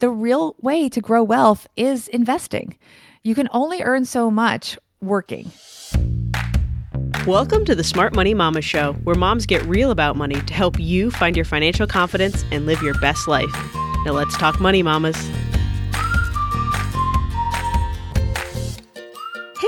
the real way to grow wealth is investing. You can only earn so much working. Welcome to the Smart Money Mama Show, where moms get real about money to help you find your financial confidence and live your best life. Now let's talk money, mamas.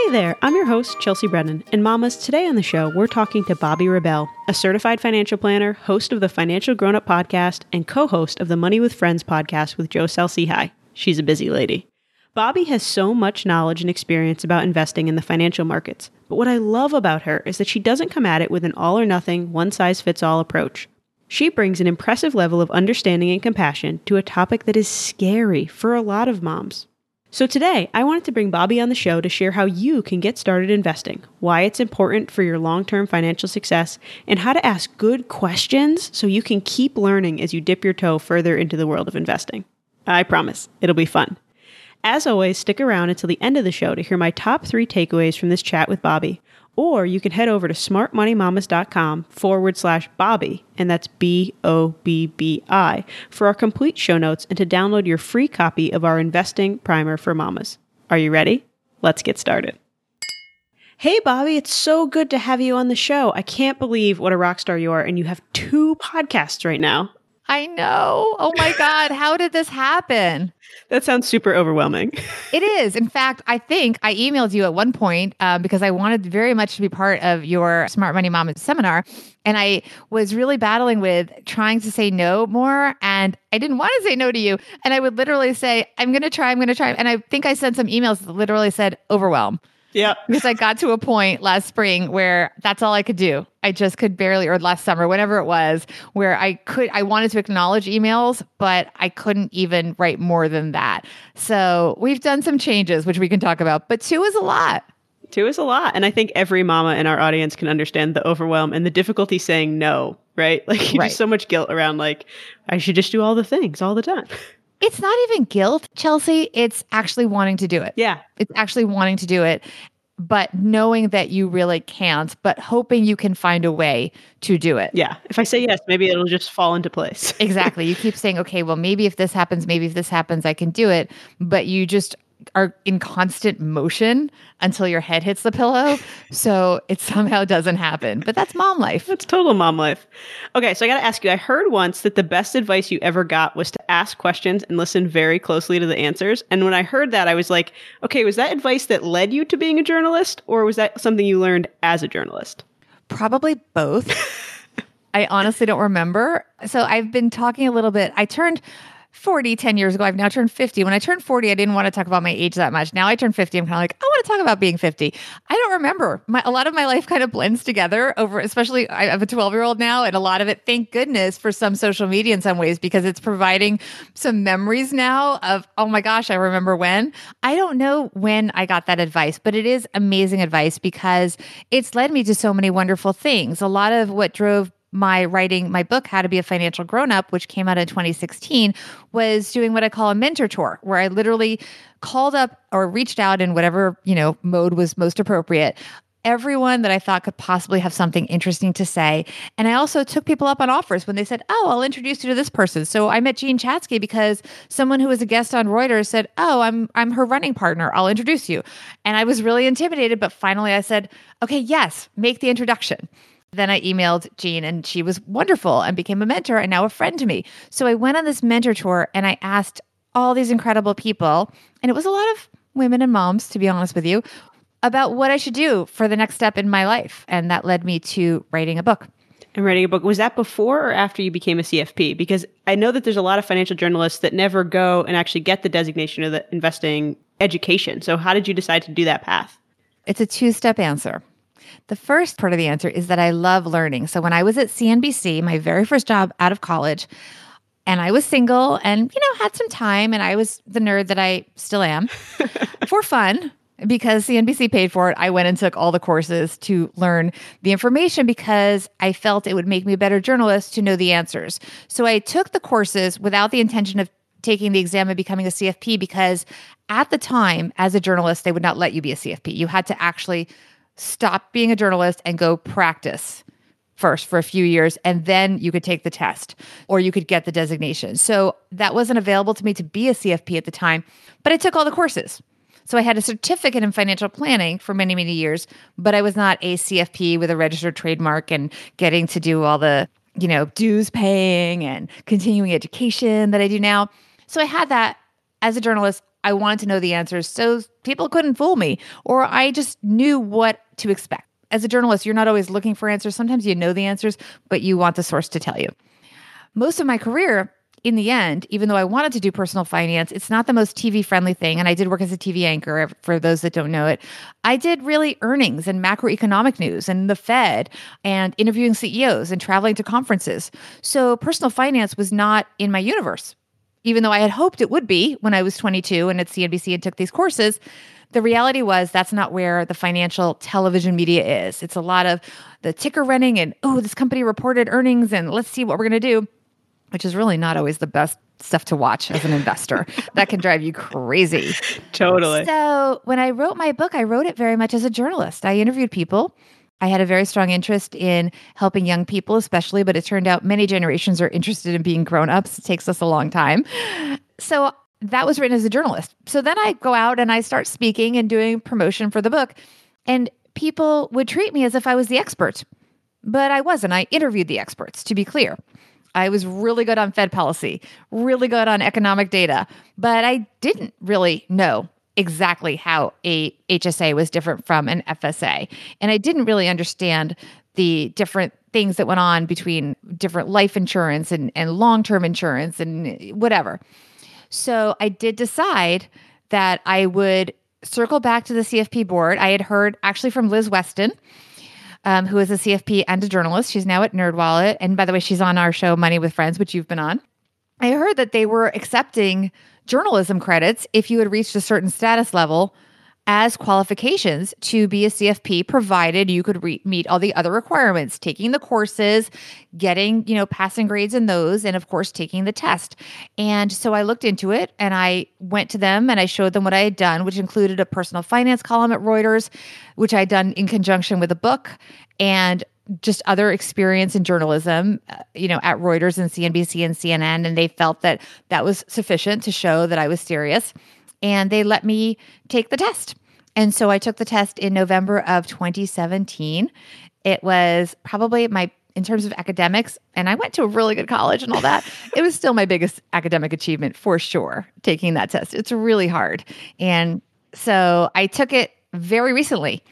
Hey there, I'm your host, Chelsea Brennan. And mamas, today on the show, we're talking to Bobbi Rebell, a certified financial planner, host of the Financial Grown Up podcast, and co host of the Money with Friends podcast with Joe Saul-Sehy. She's a busy lady. Bobbi has so much knowledge and experience about investing in the financial markets, but what I love about her is that she doesn't come at it with an all or nothing, one size fits all approach. She brings an impressive level of understanding and compassion to a topic that is scary for a lot of moms. So today, I wanted to bring Bobbi on the show to share how you can get started investing, why it's important for your long term financial success, and how to ask good questions so you can keep learning as you dip your toe further into the world of investing. I promise, it'll be fun. As always, stick around until the end of the show to hear my top three takeaways from this chat with Bobbi. Or you can head over to smartmoneymamas.com forward slash Bobbi, and that's B O B B I, for our complete show notes and to download your free copy of our investing primer for mamas. Are you ready? Let's get started. Hey, Bobbi, it's so good to have you on the show. I can't believe what a rock star you are, and you have two podcasts right now. I know. Oh my God. How did this happen? That sounds super overwhelming. It is. In fact, I think I emailed you at one point um, because I wanted very much to be part of your Smart Money Mama seminar. And I was really battling with trying to say no more. And I didn't want to say no to you. And I would literally say, I'm going to try, I'm going to try. And I think I sent some emails that literally said overwhelm. Yeah. Because I got to a point last spring where that's all I could do. I just could barely, or last summer, whenever it was, where I could, I wanted to acknowledge emails, but I couldn't even write more than that. So we've done some changes, which we can talk about, but two is a lot. Two is a lot. And I think every mama in our audience can understand the overwhelm and the difficulty saying no, right? Like, right. just so much guilt around, like, I should just do all the things all the time. It's not even guilt, Chelsea. It's actually wanting to do it. Yeah. It's actually wanting to do it, but knowing that you really can't, but hoping you can find a way to do it. Yeah. If I say yes, maybe it'll just fall into place. exactly. You keep saying, okay, well, maybe if this happens, maybe if this happens, I can do it. But you just are in constant motion until your head hits the pillow. So it somehow doesn't happen. But that's mom life. That's total mom life. Okay, so I got to ask you I heard once that the best advice you ever got was to ask questions and listen very closely to the answers. And when I heard that, I was like, okay, was that advice that led you to being a journalist or was that something you learned as a journalist? Probably both. I honestly don't remember. So I've been talking a little bit. I turned 40 10 years ago. I've now turned 50. When I turned 40, I didn't want to talk about my age that much. Now I turned 50. I'm kind of like, I want to talk about being 50. I don't remember. My, a lot of my life kind of blends together over, especially I have a 12 year old now, and a lot of it, thank goodness for some social media in some ways, because it's providing some memories now of, oh my gosh, I remember when. I don't know when I got that advice, but it is amazing advice because it's led me to so many wonderful things. A lot of what drove my writing my book how to be a financial grown up which came out in 2016 was doing what i call a mentor tour where i literally called up or reached out in whatever you know mode was most appropriate everyone that I thought could possibly have something interesting to say. And I also took people up on offers when they said, Oh, I'll introduce you to this person. So I met Jean Chatzky because someone who was a guest on Reuters said, Oh, I'm I'm her running partner. I'll introduce you. And I was really intimidated, but finally I said, Okay, yes, make the introduction. Then I emailed Jean and she was wonderful and became a mentor and now a friend to me. So I went on this mentor tour and I asked all these incredible people, and it was a lot of women and moms, to be honest with you, about what I should do for the next step in my life. And that led me to writing a book. And writing a book, was that before or after you became a CFP? Because I know that there's a lot of financial journalists that never go and actually get the designation of the investing education. So, how did you decide to do that path? It's a two step answer. The first part of the answer is that I love learning. So when I was at CNBC, my very first job out of college, and I was single and, you know, had some time, and I was the nerd that I still am for fun because CNBC paid for it. I went and took all the courses to learn the information because I felt it would make me a better journalist to know the answers. So I took the courses without the intention of taking the exam and becoming a CFP because at the time, as a journalist, they would not let you be a CFP. You had to actually stop being a journalist and go practice first for a few years and then you could take the test or you could get the designation. So that wasn't available to me to be a CFP at the time, but I took all the courses. So I had a certificate in financial planning for many, many years, but I was not a CFP with a registered trademark and getting to do all the, you know, dues paying and continuing education that I do now. So I had that as a journalist. I wanted to know the answers so people couldn't fool me, or I just knew what to expect. As a journalist, you're not always looking for answers. Sometimes you know the answers, but you want the source to tell you. Most of my career, in the end, even though I wanted to do personal finance, it's not the most TV friendly thing. And I did work as a TV anchor for those that don't know it. I did really earnings and macroeconomic news and the Fed and interviewing CEOs and traveling to conferences. So personal finance was not in my universe even though I had hoped it would be when I was 22 and at CNBC and took these courses, the reality was that's not where the financial television media is. It's a lot of the ticker running and, oh, this company reported earnings and let's see what we're going to do, which is really not always the best stuff to watch as an investor. that can drive you crazy. Totally. So when I wrote my book, I wrote it very much as a journalist. I interviewed people I had a very strong interest in helping young people, especially, but it turned out many generations are interested in being grown ups. It takes us a long time. So that was written as a journalist. So then I go out and I start speaking and doing promotion for the book. And people would treat me as if I was the expert, but I wasn't. I interviewed the experts, to be clear. I was really good on Fed policy, really good on economic data, but I didn't really know exactly how a HSA was different from an FSA. And I didn't really understand the different things that went on between different life insurance and, and long term insurance and whatever. So I did decide that I would circle back to the CFP board. I had heard actually from Liz Weston. Um, who is a CFP and a journalist. She's now at NerdWallet. And by the way, she's on our show, Money with Friends, which you've been on. I heard that they were accepting journalism credits if you had reached a certain status level as qualifications to be a CFP provided you could re- meet all the other requirements taking the courses getting you know passing grades in those and of course taking the test. And so I looked into it and I went to them and I showed them what I had done which included a personal finance column at Reuters which I had done in conjunction with a book and just other experience in journalism, uh, you know, at Reuters and CNBC and CNN, and they felt that that was sufficient to show that I was serious. And they let me take the test. And so I took the test in November of 2017. It was probably my, in terms of academics, and I went to a really good college and all that. it was still my biggest academic achievement for sure, taking that test. It's really hard. And so I took it very recently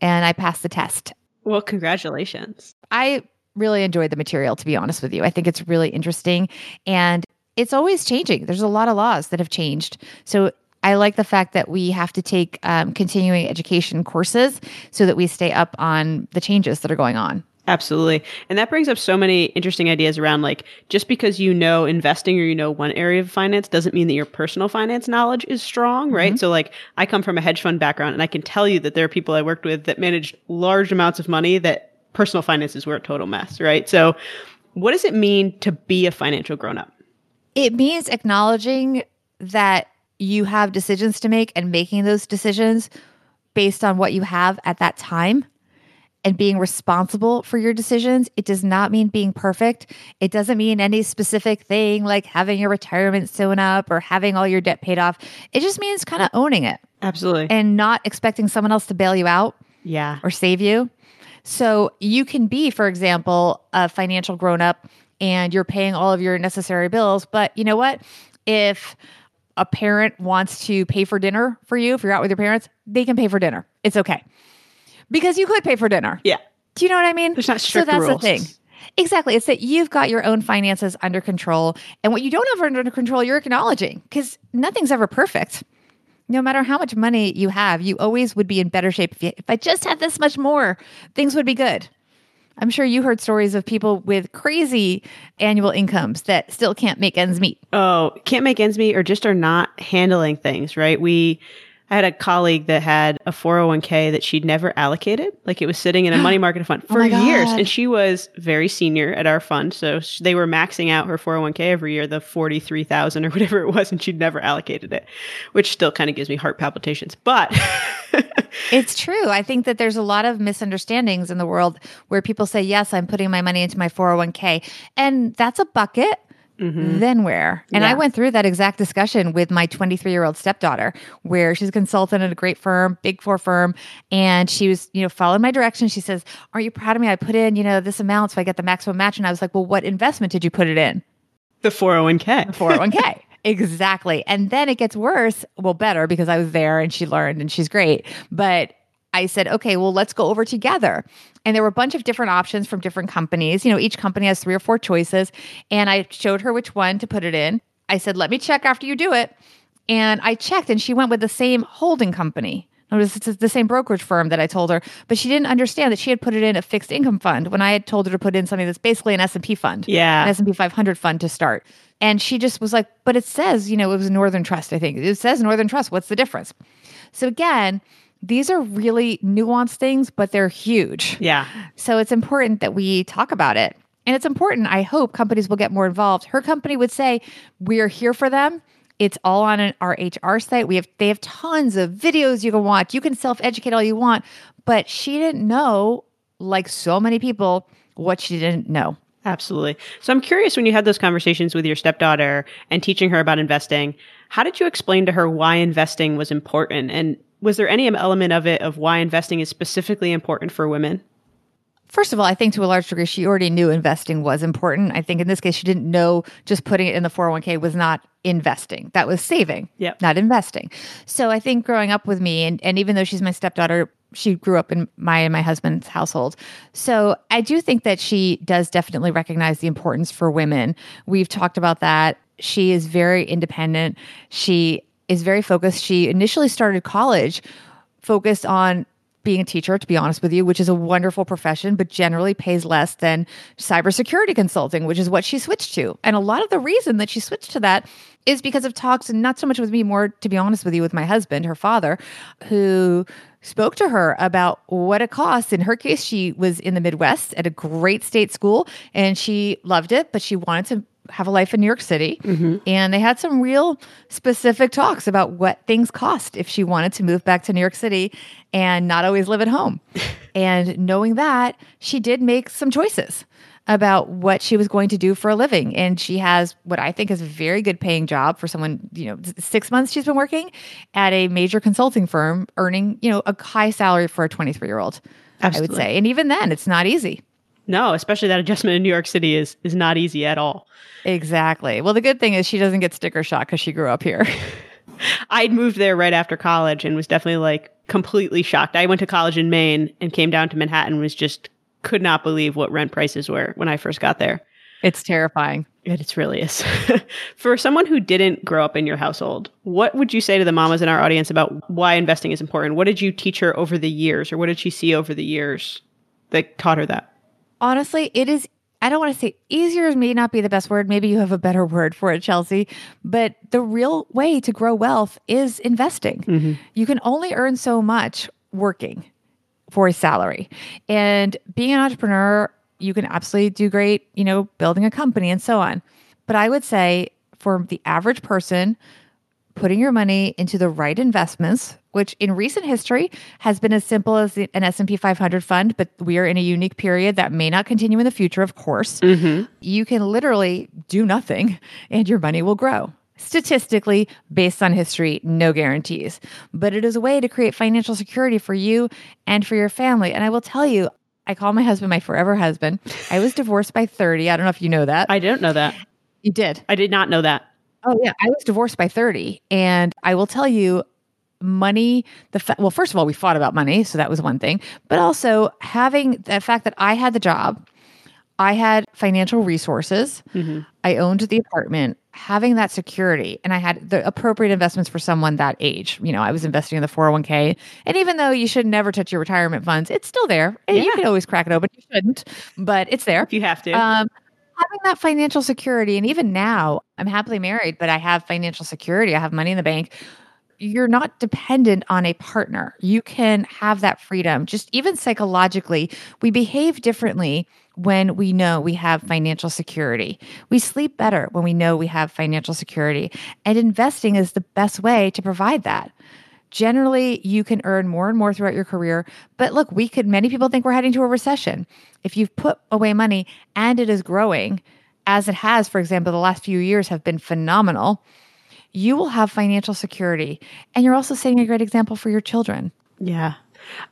and I passed the test. Well, congratulations. I really enjoyed the material, to be honest with you. I think it's really interesting and it's always changing. There's a lot of laws that have changed. So I like the fact that we have to take um, continuing education courses so that we stay up on the changes that are going on. Absolutely. And that brings up so many interesting ideas around like just because you know investing or you know one area of finance doesn't mean that your personal finance knowledge is strong, right? Mm-hmm. So like I come from a hedge fund background and I can tell you that there are people I worked with that managed large amounts of money that personal finances were a total mess, right? So what does it mean to be a financial grown up? It means acknowledging that you have decisions to make and making those decisions based on what you have at that time and being responsible for your decisions. It does not mean being perfect. It doesn't mean any specific thing like having your retirement sewn up or having all your debt paid off. It just means kind of owning it. Absolutely. And not expecting someone else to bail you out. Yeah. Or save you. So you can be, for example, a financial grown up and you're paying all of your necessary bills. But you know what? If a parent wants to pay for dinner for you, if you're out with your parents, they can pay for dinner. It's okay because you could pay for dinner. Yeah. Do you know what I mean? There's not strict So that's rules. the thing. Exactly. It's that you've got your own finances under control. And what you don't have under control, you're acknowledging because nothing's ever perfect. No matter how much money you have, you always would be in better shape. If, you, if I just had this much more, things would be good. I'm sure you heard stories of people with crazy annual incomes that still can't make ends meet. Oh, can't make ends meet or just are not handling things, right? We I had a colleague that had a 401k that she'd never allocated. Like it was sitting in a money market fund Oh for my years. And she was very senior at our fund. So they were maxing out her 401k every year, the 43,000 or whatever it was. And she'd never allocated it, which still kind of gives me heart palpitations. But It's true. I think that there's a lot of misunderstandings in the world where people say, Yes, I'm putting my money into my 401k. And that's a bucket. Mm-hmm. Then where? And I went through that exact discussion with my 23 year old stepdaughter, where she's a consultant at a great firm, big four firm. And she was, you know, following my direction. She says, Aren't you proud of me? I put in, you know, this amount so I get the maximum match. And I was like, Well, what investment did you put it in? the 401k. The 401k. exactly. And then it gets worse. Well, better because I was there and she learned and she's great. But I said, okay, well, let's go over together. And there were a bunch of different options from different companies. You know, each company has three or four choices. And I showed her which one to put it in. I said, let me check after you do it. And I checked and she went with the same holding company. Was it's the same brokerage firm that I told her, but she didn't understand that she had put it in a fixed income fund when I had told her to put in something that's basically an S&P fund Yeah. an S&P 500 fund to start. And she just was like, but it says, you know, it was Northern Trust, I think. It says Northern Trust. What's the difference? So again, these are really nuanced things, but they're huge. Yeah. So it's important that we talk about it. And it's important, I hope companies will get more involved. Her company would say, We're here for them. It's all on an, our HR site. We have they have tons of videos you can watch. You can self-educate all you want. But she didn't know, like so many people, what she didn't know. Absolutely. So I'm curious when you had those conversations with your stepdaughter and teaching her about investing, how did you explain to her why investing was important? And was there any element of it of why investing is specifically important for women? First of all, I think to a large degree, she already knew investing was important. I think in this case, she didn't know just putting it in the 401k was not investing. That was saving, Yep. not investing. So I think growing up with me, and, and even though she's my stepdaughter, she grew up in my and my husband's household. So I do think that she does definitely recognize the importance for women. We've talked about that. She is very independent. She is very focused. She initially started college focused on being a teacher, to be honest with you, which is a wonderful profession, but generally pays less than cybersecurity consulting, which is what she switched to. And a lot of the reason that she switched to that is because of talks, and not so much with me, more to be honest with you, with my husband, her father, who spoke to her about what it costs. In her case, she was in the Midwest at a great state school and she loved it, but she wanted to have a life in New York City. Mm-hmm. And they had some real specific talks about what things cost if she wanted to move back to New York City and not always live at home. and knowing that, she did make some choices about what she was going to do for a living. And she has what I think is a very good paying job for someone, you know, six months she's been working at a major consulting firm, earning, you know, a high salary for a 23 year old, I would say. And even then, it's not easy. No, especially that adjustment in New York City is is not easy at all. Exactly. Well, the good thing is she doesn't get sticker shock because she grew up here. I'd moved there right after college and was definitely like completely shocked. I went to college in Maine and came down to Manhattan was just could not believe what rent prices were when I first got there. it's terrifying. It it's really is. For someone who didn't grow up in your household, what would you say to the mamas in our audience about why investing is important? What did you teach her over the years or what did she see over the years that taught her that? Honestly, it is. I don't want to say easier may not be the best word. Maybe you have a better word for it, Chelsea. But the real way to grow wealth is investing. Mm-hmm. You can only earn so much working for a salary. And being an entrepreneur, you can absolutely do great, you know, building a company and so on. But I would say for the average person, putting your money into the right investments which in recent history has been as simple as an S&P 500 fund but we are in a unique period that may not continue in the future of course. Mm-hmm. You can literally do nothing and your money will grow. Statistically based on history no guarantees. But it is a way to create financial security for you and for your family. And i will tell you i call my husband my forever husband. I was divorced by 30 i don't know if you know that. I didn't know that. you did. I did not know that. Oh yeah, I was divorced by 30 and I will tell you money the fa- well first of all we fought about money so that was one thing but also having the fact that I had the job I had financial resources I owned the apartment having that security and I had the appropriate investments for someone that age you know I was investing in the 401k and even though you should never touch your retirement funds it's still there and you Yeah. can always crack it open you shouldn't but it's there If you have to. um, having that financial security, and even now, I'm happily married, but I have financial security. I have money in the bank. you're not dependent on a partner. You can have that freedom. Just even psychologically, we behave differently when we know we have financial security. We sleep better when we know we have financial security. And investing is the best way to provide that. Generally, you can earn more and more throughout your career. But look, we could, many people think we're heading to a recession. If you've put away money and it is growing, as it has, for example, the last few years have been phenomenal, you will have financial security. And you're also setting a great example for your children. Yeah.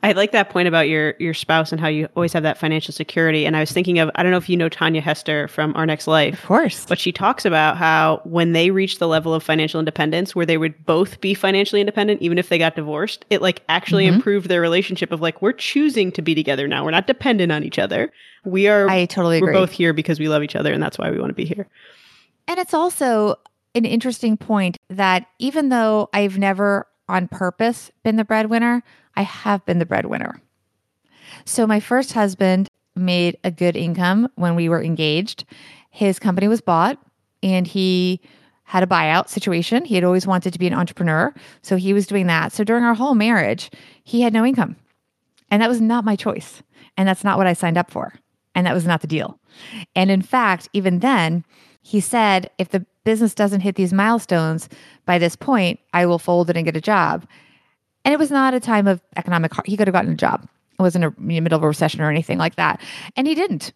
I like that point about your your spouse and how you always have that financial security. And I was thinking of I don't know if you know Tanya Hester from Our Next Life, of course, but she talks about how when they reach the level of financial independence where they would both be financially independent, even if they got divorced, it like actually mm-hmm. improved their relationship of like we're choosing to be together now. We're not dependent on each other. We are. I totally agree. We're both here because we love each other, and that's why we want to be here. And it's also an interesting point that even though I've never on purpose been the breadwinner, I have been the breadwinner. So my first husband made a good income when we were engaged. His company was bought and he had a buyout situation. He had always wanted to be an entrepreneur. So he was doing that. So during our whole marriage, he had no income. And that was not my choice. And that's not what I signed up for. And that was not the deal. And in fact, even then, he said, if the business doesn't hit these milestones by this point, I will fold it and get a job. And it was not a time of economic, he could have gotten a job. It wasn't a, in the middle of a recession or anything like that. And he didn't.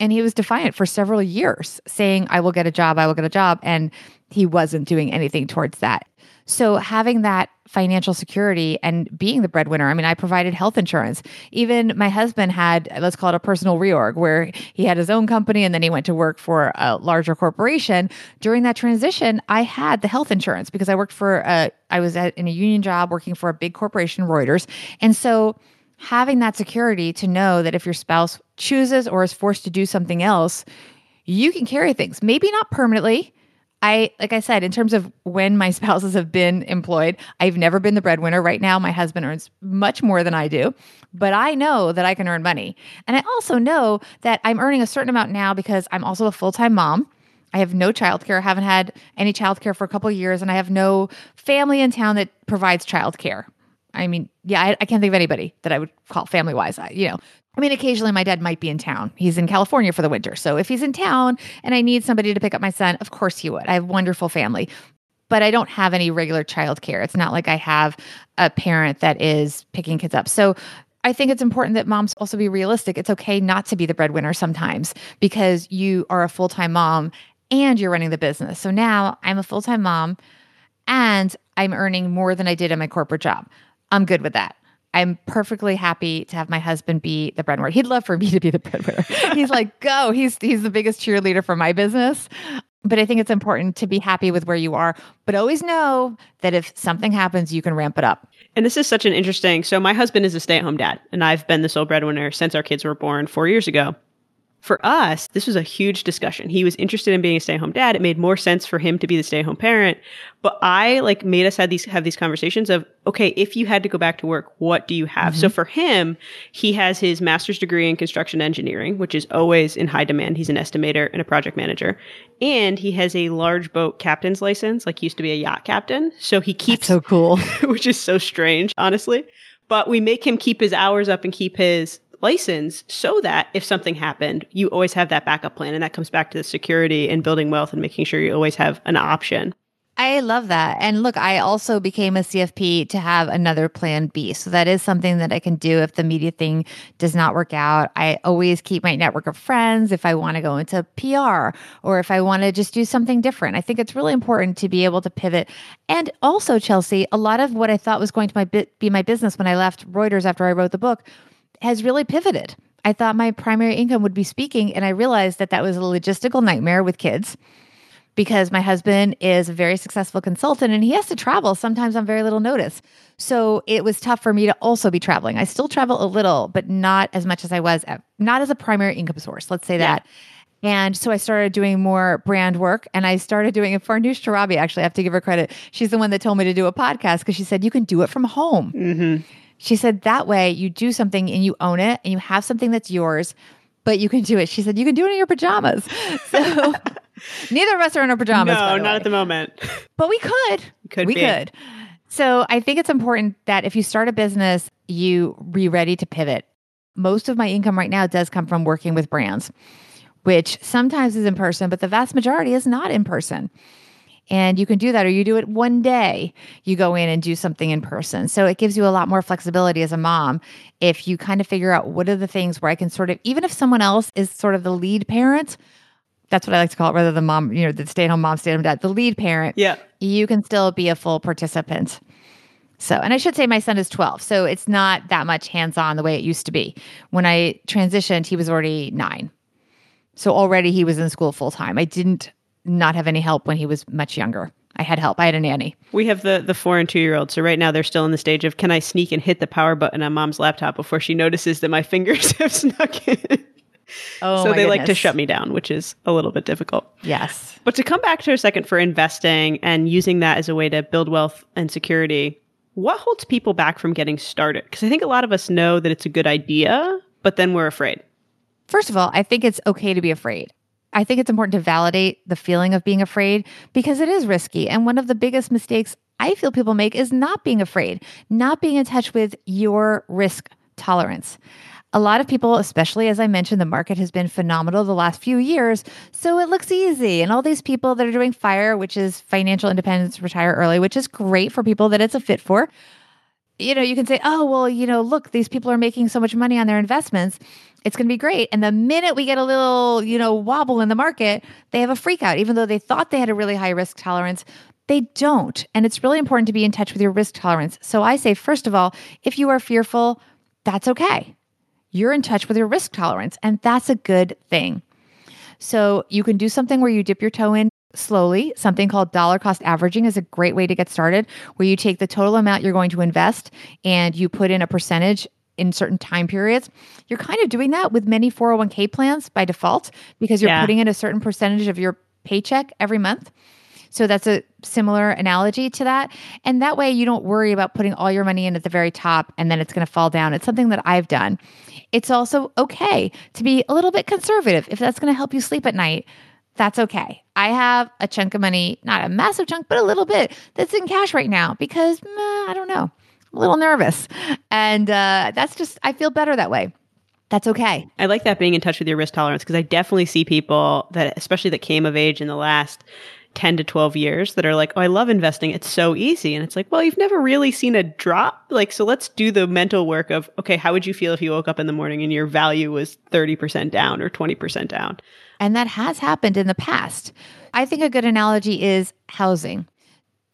And he was defiant for several years, saying, I will get a job, I will get a job. And he wasn't doing anything towards that. So having that financial security and being the breadwinner, I mean, I provided health insurance. Even my husband had, let's call it a personal reorg, where he had his own company and then he went to work for a larger corporation. During that transition, I had the health insurance because I worked for a, I was at, in a union job working for a big corporation, Reuters. And so having that security to know that if your spouse chooses or is forced to do something else, you can carry things, maybe not permanently, I, like I said, in terms of when my spouses have been employed, I've never been the breadwinner. Right now, my husband earns much more than I do, but I know that I can earn money. And I also know that I'm earning a certain amount now because I'm also a full time mom. I have no childcare. I haven't had any childcare for a couple years, and I have no family in town that provides childcare. I mean, yeah, I, I, can't think of anybody that I would call family wise. You know, I mean, occasionally my dad might be in town. He's in California for the winter. So if he's in town and I need somebody to pick up my son, of course he would. I have wonderful family, but I don't have any regular childcare. It's not like I have a parent that is picking kids up. So I think it's important that moms also be realistic. It's okay not to be the breadwinner sometimes because you are a full time mom and you're running the business. So now I'm a full time mom and I'm earning more than I did in my corporate job. I'm good with that. I'm perfectly happy to have my husband be the breadwinner. He'd love for me to be the breadwinner. he's like, go. He's he's the biggest cheerleader for my business. But I think it's important to be happy with where you are, but always know that if something happens, you can ramp it up. And this is such an interesting. So my husband is a stay-at-home dad, and I've been the sole breadwinner since our kids were born 4 years ago for us, this was a huge discussion. He was interested in being a stay-at-home dad. It made more sense for him to be the stay-at-home parent. But I like made us had these have these conversations of, okay, if you had to go back to work, what do you have? Mm-hmm. So for him, he has his master's degree in construction engineering, which is always in high demand. He's an estimator and a project manager. And he has a large boat captain's license, like he used to be a yacht captain. So he keeps That's so cool. which is so strange, honestly. But we make him keep his hours up and keep his license so that if something happened, you always have that backup plan. And that comes back to the security and building wealth and making sure you always have an option. I love that. And look, I also became a CFP to have another plan B. So that is something that I can do if the media thing does not work out. I always keep my network of friends if I want to go into PR or if I want to just do something different. I think it's really important to be able to pivot. And also, Chelsea, a lot of what I thought was going to my be my business when I left Reuters after I wrote the book has really pivoted. I thought my primary income would be speaking, and I realized that that was a logistical nightmare with kids because my husband is a very successful consultant and he has to travel sometimes on very little notice. So it was tough for me to also be traveling. I still travel a little, but not as much as I was, at, not as a primary income source. Let's say yeah. that. And so I started doing more brand work and I started doing it for Farnoosh Torabi. Actually, I have to give her credit. She's the one that told me to do a podcast because she said, you can do it from home. Mm-hmm. She said that way you do something and you own it and you have something that's yours, but you can do it. She said you can do it in your pajamas. So neither of us are in our pajamas. No, not way. at the moment. But we could. Could we be. could. So I think it's important that if you start a business, you be ready to pivot. Most of my income right now does come from working with brands, which sometimes is in person, but the vast majority is not in person. And you can do that, or you do it one day, you go in and do something in person. So it gives you a lot more flexibility as a mom if you kind of figure out what are the things where I can sort of, even if someone else is sort of the lead parent, that's what I like to call it, rather than mom, you know, the stay at home mom, stay at home dad, the lead parent. Yeah. You can still be a full participant. So, and I should say my son is 12, so it's not that much hands on the way it used to be. When I transitioned, he was already nine. So already he was in school full time. I didn't not have any help when he was much younger. I had help. I had a nanny. We have the the four and two year old. So right now they're still in the stage of can I sneak and hit the power button on mom's laptop before she notices that my fingers have snuck in. Oh, so they like to shut me down, which is a little bit difficult. Yes. But to come back to a second for investing and using that as a way to build wealth and security, what holds people back from getting started? Because I think a lot of us know that it's a good idea, but then we're afraid. First of all, I think it's okay to be afraid. I think it's important to validate the feeling of being afraid because it is risky. And one of the biggest mistakes I feel people make is not being afraid, not being in touch with your risk tolerance. A lot of people, especially as I mentioned, the market has been phenomenal the last few years. So it looks easy. And all these people that are doing FIRE, which is financial independence, retire early, which is great for people that it's a fit for you know, you can say, oh, well, you know, look, these people are making so much money on their investments. It's going to be great. And the minute we get a little, you know, wobble in the market, they have a freak out, even though they thought they had a really high risk tolerance. They don't. And it's really important to be in touch with your risk tolerance. So I say, first of all, if you are fearful, that's okay. You're in touch with your risk tolerance, and that's a good thing. So you can do something where you dip your toe in slowly. Something called dollar cost averaging is a great way to get started, where you take the total amount you're going to invest and you put in a percentage in certain time periods. You're kind of doing that with many 401k plans by default because you're Yeah. putting in a certain percentage of your paycheck every month. So that's a similar analogy to that. And that way you don't worry about putting all your money in at the very top and then it's going to fall down. It's something that I've done. It's also okay to be a little bit conservative if that's going to help you sleep at night. That's okay. I have a chunk of money, not a massive chunk, but a little bit that's in cash right now because meh, I don't know. I'm a little nervous. And uh, that's just, I feel better that way. That's okay. I like that being in touch with your risk tolerance because I definitely see people that, especially that came of age in the last 10 to 12 years, that are like, oh, I love investing. It's so easy. And it's like, well, you've never really seen a drop. Like, so let's do the mental work of, okay, how would you feel if you woke up in the morning and your value was 30% down or 20% down? And that has happened in the past. I think a good analogy is housing.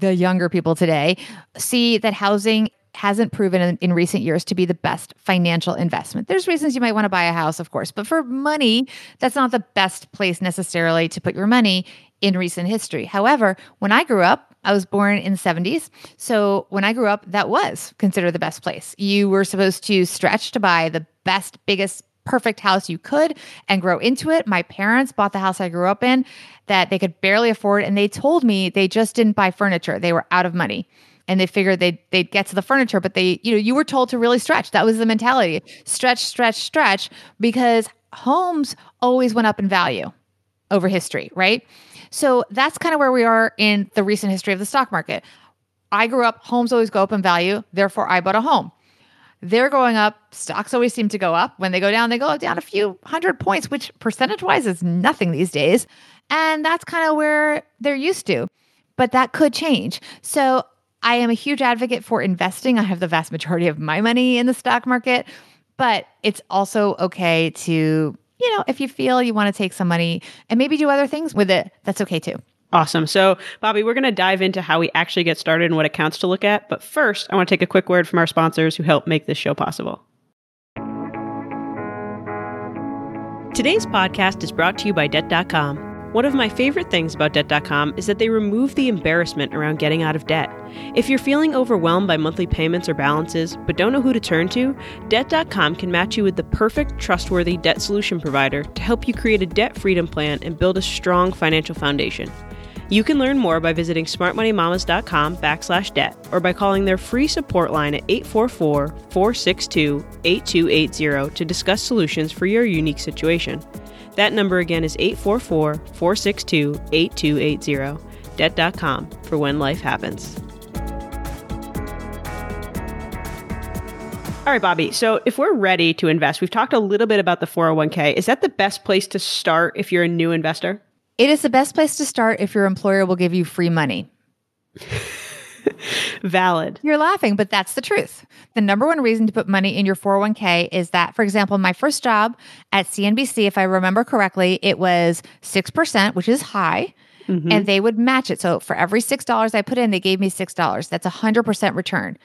The younger people today see that housing hasn't proven in, in, recent years to be the best financial investment. There's reasons you might want to buy a house, of course, but for money, that's not the best place necessarily to put your money in recent history. However, when I grew up, I was born in the 70s. So when I grew up, that was considered the best place. You were supposed to stretch to buy the best, biggest, perfect house you could and grow into it. My parents bought the house I grew up in that they could barely afford. And they told me they just didn't buy furniture, they were out of money. And they figured they'd, they'd get to the furniture, but they, you know, you were told to really stretch. That was the mentality stretch, stretch, stretch, because homes always went up in value over history, right? So that's kind of where we are in the recent history of the stock market. I grew up, homes always go up in value, therefore I bought a home. They're going up, stocks always seem to go up. When they go down, they go down a few hundred points, which percentage wise is nothing these days. And that's kind of where they're used to. But that could change. So I am a huge advocate for investing. I have the vast majority of my money in the stock market, but it's also okay to, you know, if you feel you want to take some money and maybe do other things with it, that's okay too. Awesome. So, Bobbi, we're going to dive into how we actually get started and what accounts to look at. But first, I want to take a quick word from our sponsors who help make this show possible. Today's podcast is brought to you by Debt.com. One of my favorite things about Debt.com is that they remove the embarrassment around getting out of debt. If you're feeling overwhelmed by monthly payments or balances, but don't know who to turn to, Debt.com can match you with the perfect, trustworthy debt solution provider to help you create a debt freedom plan and build a strong financial foundation. You can learn more by visiting smartmoneymamas.com backslash debt or by calling their free support line at 844-462-8280 to discuss solutions for your unique situation. That number again is 844 462 8280, debt.com for when life happens. All right, Bobbi. So if we're ready to invest, we've talked a little bit about the 401k. Is that the best place to start if you're a new investor? It is the best place to start if your employer will give you free money. Valid. You're laughing, but that's the truth. The number one reason to put money in your 401k is that, for example, my first job at CNBC, if I remember correctly, it was 6%, which is high. Mm-hmm. And they would match it. So for every $6 I put in, they gave me $6. That's a 100% return.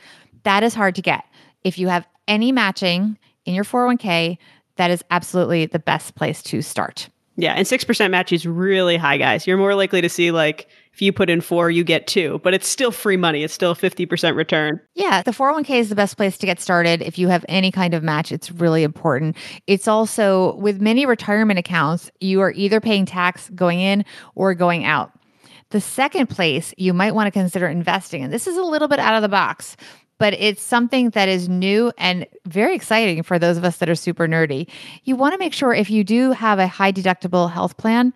That is hard to get. If you have any matching in your 401k, that is absolutely the best place to start. Yeah, and 6% match is really high, guys. You're more likely to see like if you put in four, you get two, but it's still free money. It's still a 50% return. Yeah, the 401k is the best place to get started. If you have any kind of match, it's really important. It's also with many retirement accounts, you are either paying tax going in or going out. The second place you might want to consider investing, and this is a little bit out of the box, but it's something that is new and very exciting for those of us that are super nerdy. You want to make sure if you do have a high deductible health plan,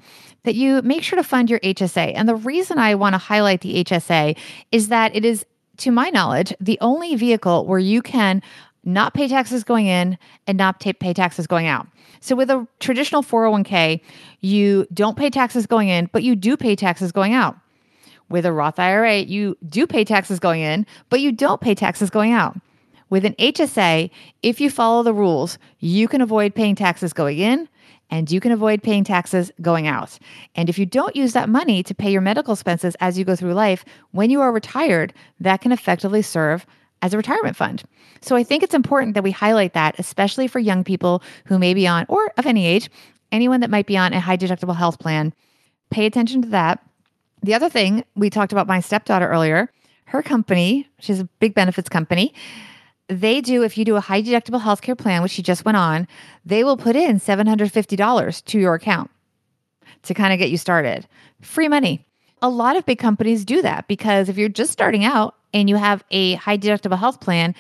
that you make sure to fund your HSA. And the reason I want to highlight the HSA is that it is, to my knowledge, the only vehicle where you can not pay taxes going in and not pay taxes going out. So with a traditional 401k, you don't pay taxes going in, but you do pay taxes going out. With a Roth IRA, you do pay taxes going in, but you don't pay taxes going out. With an HSA, if you follow the rules, you can avoid paying taxes going in and you can avoid paying taxes going out. And if you don't use that money to pay your medical expenses as you go through life, when you are retired, that can effectively serve as a retirement fund. So I think it's important that we highlight that, especially for young people who may be on, or of any age, anyone that might be on a high deductible health plan. Pay attention to that. The other thing we talked about my stepdaughter earlier, her company, she's a big benefits company they do, if you do a high deductible healthcare plan, which you just went on, they will put in $750 to your account to kind of get you started. Free money. A lot of big companies do that because if you're just starting out and you have a high deductible health plan,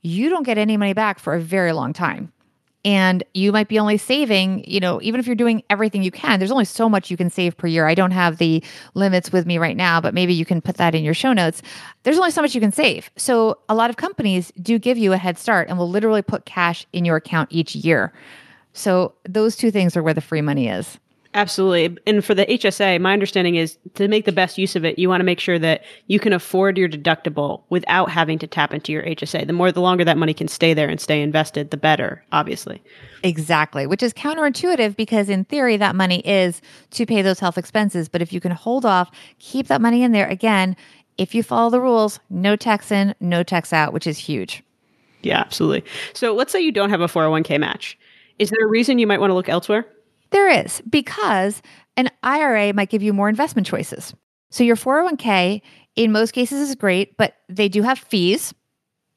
you don't get any money back for a very long time and you might be only saving, you know, even if you're doing everything you can, there's only so much you can save per year. I don't have the limits with me right now, but maybe you can put that in your show notes. There's only so much you can save. So a lot of companies do give you a head start and will literally put cash in your account each year. So those two things are where the free money is. Absolutely. And for the HSA, my understanding is to make the best use of it, you want to make sure that you can afford your deductible without having to tap into your HSA. The more, the longer that money can stay there and stay invested, the better, obviously. Exactly, which is counterintuitive because in theory, that money is to pay those health expenses. But if you can hold off, keep that money in there, again, if you follow the rules, no tax in, no tax out, which is huge. Yeah, absolutely. So let's say you don't have a 401k match. Is there a reason you might want to look elsewhere? There is, because an IRA might give you more investment choices. So your 401k in most cases is great, but they do have fees.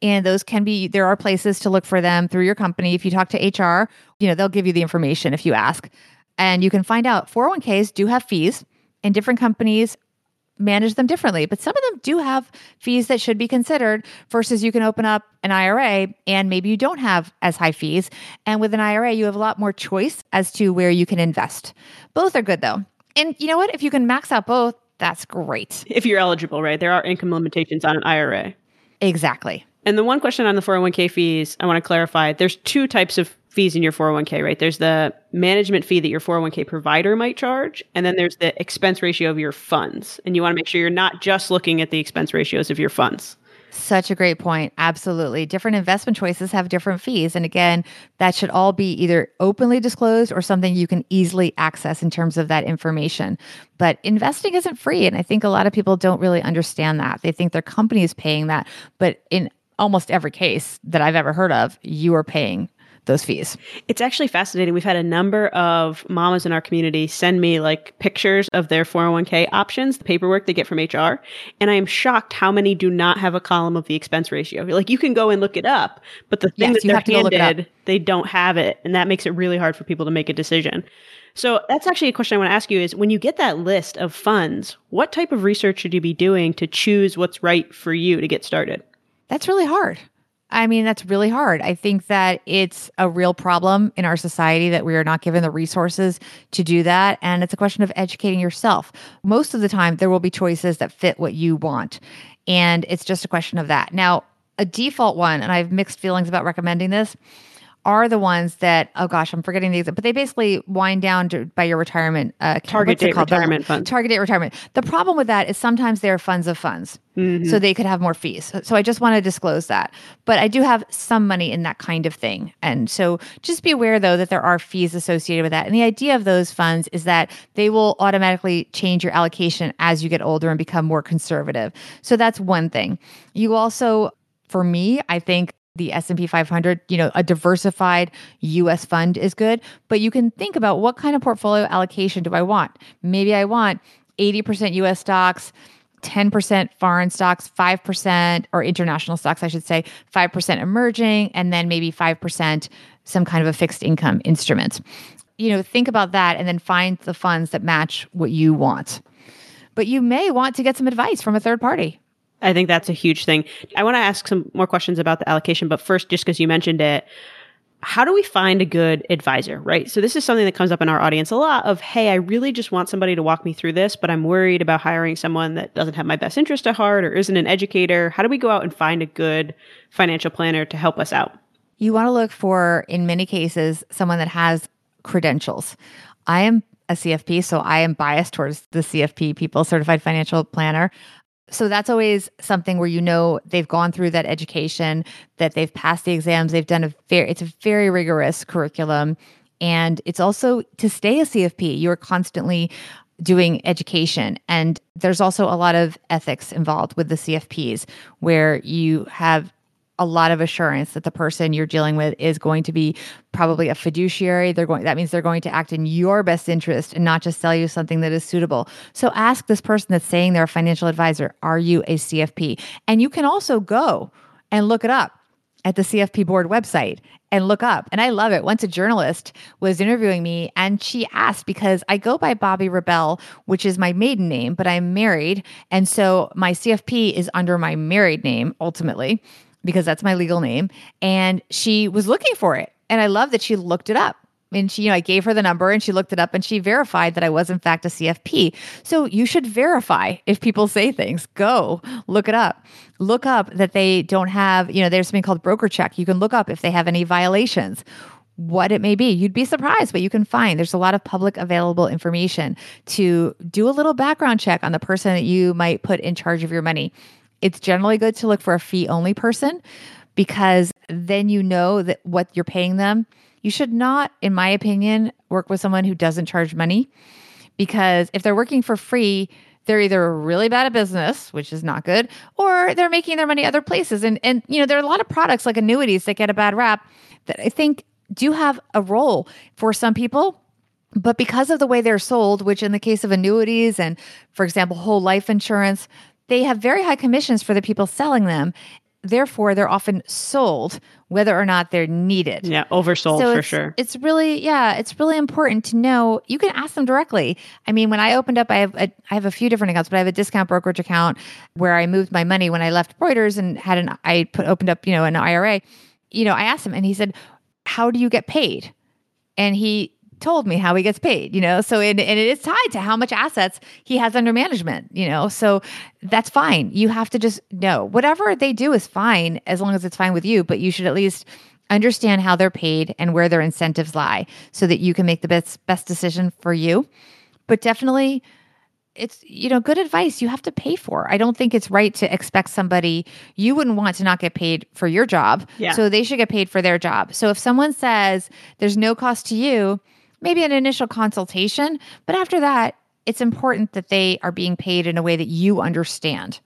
And those can be, there are places to look for them through your company. If you talk to HR, you know, they'll give you the information if you ask. And you can find out 401ks do have fees, and different companies manage them differently. But some of them do have fees that should be considered versus you can open up an IRA and maybe you don't have as high fees. And with an IRA, you have a lot more choice as to where you can invest. Both are good though. And you know what? If you can max out both, that's great. If you're eligible, right? There are income limitations on an IRA. Exactly. And the one question on the 401k fees, I want to clarify there's two types of fees in your 401k, right? There's the management fee that your 401k provider might charge, and then there's the expense ratio of your funds. And you want to make sure you're not just looking at the expense ratios of your funds. Such a great point. Absolutely. Different investment choices have different fees. And again, that should all be either openly disclosed or something you can easily access in terms of that information. But investing isn't free. And I think a lot of people don't really understand that. They think their company is paying that. But in almost every case that I've ever heard of, you are paying those fees. It's actually fascinating. We've had a number of mamas in our community send me like pictures of their 401k options, the paperwork they get from HR. And I am shocked how many do not have a column of the expense ratio. Like you can go and look it up, but the thing yes, that they're handed, they don't have it. And that makes it really hard for people to make a decision. So that's actually a question I want to ask you is when you get that list of funds, what type of research should you be doing to choose what's right for you to get started? That's really hard. I mean, that's really hard. I think that it's a real problem in our society that we are not given the resources to do that. And it's a question of educating yourself. Most of the time, there will be choices that fit what you want. And it's just a question of that. Now, a default one, and I have mixed feelings about recommending this, are the ones that oh gosh, I'm forgetting these, but they basically wind down to, by your retirement uh, target date retirement The- fund. Target date retirement. The problem with that is sometimes they're funds of funds, Mm-hmm. so they could have more fees. So, so I just want to disclose that. But I do have some money in that kind of thing, and so just be aware though that there are fees associated with that. And the idea of those funds is that they will automatically change your allocation as you get older and become more conservative. So that's one thing. You also for me, I think the S&P 500, you know, a diversified US fund is good, but you can think about what kind of portfolio allocation do I want? Maybe I want 80% US stocks, 10% foreign stocks, 5% or international stocks, I should say, 5% emerging, and then maybe 5% some kind of a fixed income instrument. You know, think about that and then find the funds that match what you want. But you may want to get some advice from a third party. I think that's a huge thing. I want to ask some more questions about the allocation, but first, just because you mentioned it, how do we find a good advisor, right? So this is something that comes up in our audience a lot of, hey, I really just want somebody to walk me through this, but I'm worried about hiring someone that doesn't have my best interest at heart or isn't an educator. How do we go out and find a good financial planner to help us out? You want to look for, in many cases, someone that has credentials. I am a CFP, so I am biased towards the CFP people, certified financial planner. So that's always something where you know they've gone through that education, that they've passed the exams, they've done a very it's a very rigorous curriculum. And it's also to stay a CFP, you're constantly doing education. And there's also a lot of ethics involved with the CFPs where you have a lot of assurance that the person you're dealing with is going to be probably a fiduciary. They're going that means they're going to act in your best interest and not just sell you something that is suitable. So ask this person that's saying they're a financial advisor, are you a CFP? And you can also go and look it up at the CFP board website and look up. And I love it. Once a journalist was interviewing me and she asked because I go by Bobbi Rebell, which is my maiden name, but I'm married. And so my CFP is under my married name ultimately because that's my legal name. And she was looking for it. And I love that she looked it up. And she, you know, I gave her the number and she looked it up and she verified that I was in fact a CFP. So you should verify if people say things. Go look it up. Look up that they don't have, you know, there's something called broker check. You can look up if they have any violations what it may be. You'd be surprised what you can find. There's a lot of public available information to do a little background check on the person that you might put in charge of your money. It's generally good to look for a fee only person because then you know that what you're paying them. You should not, in my opinion, work with someone who doesn't charge money because if they're working for free, they're either really bad at business, which is not good, or they're making their money other places. And and you know, there are a lot of products like annuities that get a bad rap that I think do have a role for some people. But because of the way they're sold, which in the case of annuities and, for example, whole life insurance, they have very high commissions for the people selling them. Therefore, they're often sold whether or not they're needed. Yeah, oversold So for sure. It's really, yeah, it's really important to know. You can ask them directly. I mean, when I opened up, I have a, I have a few different accounts, but I have a discount brokerage account where I moved my money when I left Reuters and had an I put opened up, you know, an IRA. You know, I asked him, and he said, "How do you get paid?" And he told me how he gets paid, you know. So it, and it is tied to how much assets he has under management, you know. So that's fine. You have to just know whatever they do is fine as long as it's fine with you, but you should at least understand how they're paid and where their incentives lie so that you can make the best best decision for you. But definitely it's you know good advice you have to pay for. I don't think it's right to expect somebody you wouldn't want to not get paid for your job. Yeah. So they should get paid for their job. So if someone says there's no cost to you, maybe an initial consultation, but after that, it's important that they are being paid in a way that you understand.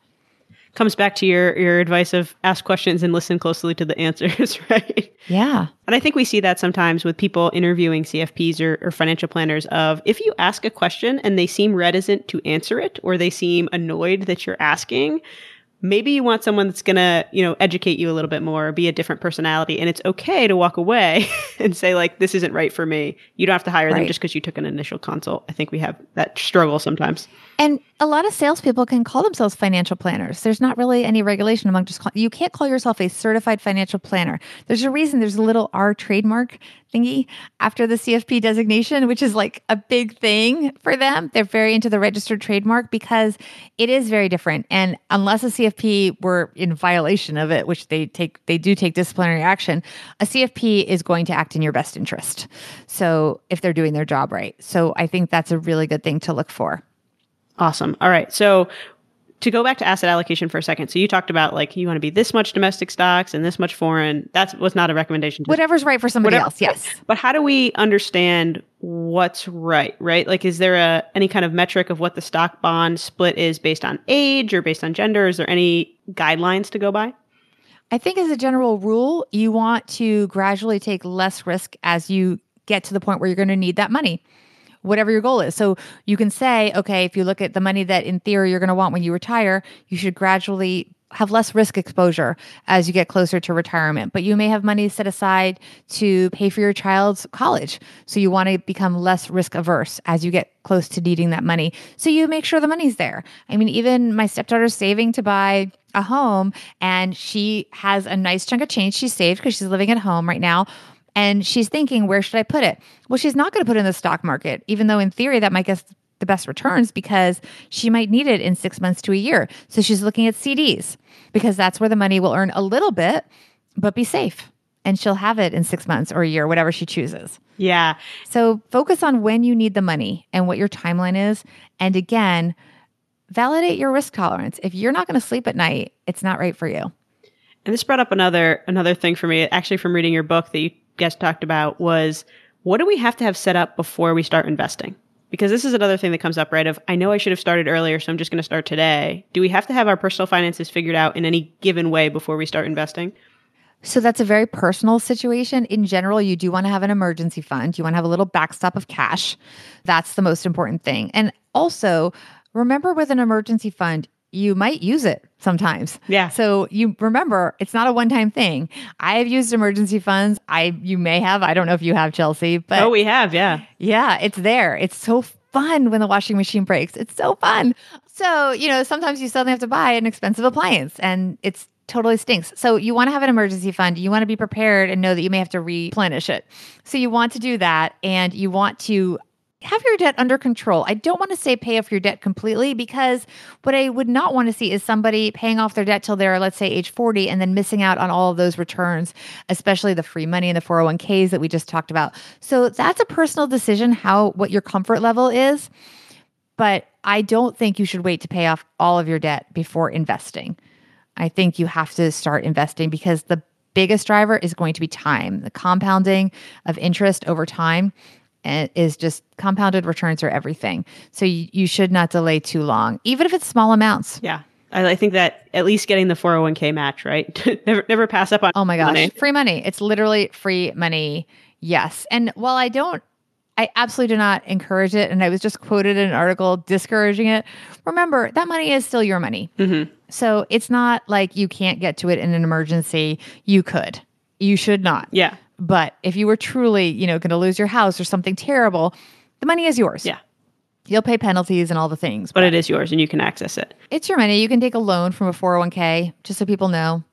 Comes back to your your advice of ask questions and listen closely to the answers, right? Yeah. And I think we see that sometimes with people interviewing CFPs or, or financial planners of if you ask a question and they seem reticent to answer it or they seem annoyed that you're asking, maybe you want someone that's going to, you know, educate you a little bit more, be a different personality and it's okay to walk away and say like this isn't right for me. You don't have to hire them just because you took an initial consult. I think we have that struggle sometimes. And a lot of salespeople can call themselves financial planners. There's not really any regulation among just call, you can't call yourself a certified financial planner. There's a reason there's a little R trademark thingy after the CFP designation, which is like a big thing for them. They're very into the registered trademark because it is very different. And unless a CFP were in violation of it, which they take, they do take disciplinary action, a CFP is going to act in your best interest. So if they're doing their job right. So I think that's a really good thing to look for. Awesome. All right. So to go back to asset allocation for a second. So you talked about like you want to be this much domestic stocks and this much foreign. That was not a recommendation. Whatever's right for somebody Whatever, else. Yes. But how do we understand what's right? Right. Like, is there a any kind of metric of what the stock bond split is based on age or based on gender? Is there any guidelines to go by? I think as a general rule, you want to gradually take less risk as you get to the point where you're going to need that money whatever your goal is. So you can say, okay, if you look at the money that in theory you're going to want when you retire, you should gradually have less risk exposure as you get closer to retirement. But you may have money set aside to pay for your child's college. So you want to become less risk averse as you get close to needing that money. So you make sure the money's there. I mean, even my stepdaughter's saving to buy a home and she has a nice chunk of change she saved because she's living at home right now and she's thinking, where should I put it? Well, she's not going to put it in the stock market, even though in theory that might get the best returns because she might need it in six months to a year. So she's looking at CDs because that's where the money will earn a little bit, but be safe. And she'll have it in six months or a year, whatever she chooses. Yeah. So focus on when you need the money and what your timeline is. And again, validate your risk tolerance. If you're not going to sleep at night, it's not right for you. And this brought up another another thing for me, actually from reading your book that you guest talked about was what do we have to have set up before we start investing? Because this is another thing that comes up, right? Of I know I should have started earlier, so I'm just going to start today. Do we have to have our personal finances figured out in any given way before we start investing? So that's a very personal situation. In general, you do want to have an emergency fund. You want to have a little backstop of cash. That's the most important thing. And also, remember with an emergency fund, you might use it sometimes. Yeah. So you remember it's not a one-time thing. I have used emergency funds. I you may have. I don't know if you have Chelsea, but Oh, we have, yeah. Yeah, it's there. It's so fun when the washing machine breaks. It's so fun. So, you know, sometimes you suddenly have to buy an expensive appliance and it's totally stinks. So you want to have an emergency fund. You want to be prepared and know that you may have to replenish it. So you want to do that and you want to have your debt under control. I don't want to say pay off your debt completely because what I would not want to see is somebody paying off their debt till they're, let's say, age 40 and then missing out on all of those returns, especially the free money and the 401ks that we just talked about. So that's a personal decision how what your comfort level is. But I don't think you should wait to pay off all of your debt before investing. I think you have to start investing because the biggest driver is going to be time, the compounding of interest over time is just compounded returns are everything. So you, you should not delay too long, even if it's small amounts. Yeah. I, think that at least getting the 401k match, right? never, never pass up on. Oh my gosh. Money. Free money. It's literally free money. Yes. And while I don't, I absolutely do not encourage it. And I was just quoted in an article discouraging it. Remember, that money is still your money. Mm-hmm. So it's not like you can't get to it in an emergency. You could. You should not. Yeah. But if you were truly, you know, going to lose your house or something terrible, the money is yours. Yeah. You'll pay penalties and all the things. But, but it is yours and you can access it. It's your money. You can take a loan from a 401k, just so people know.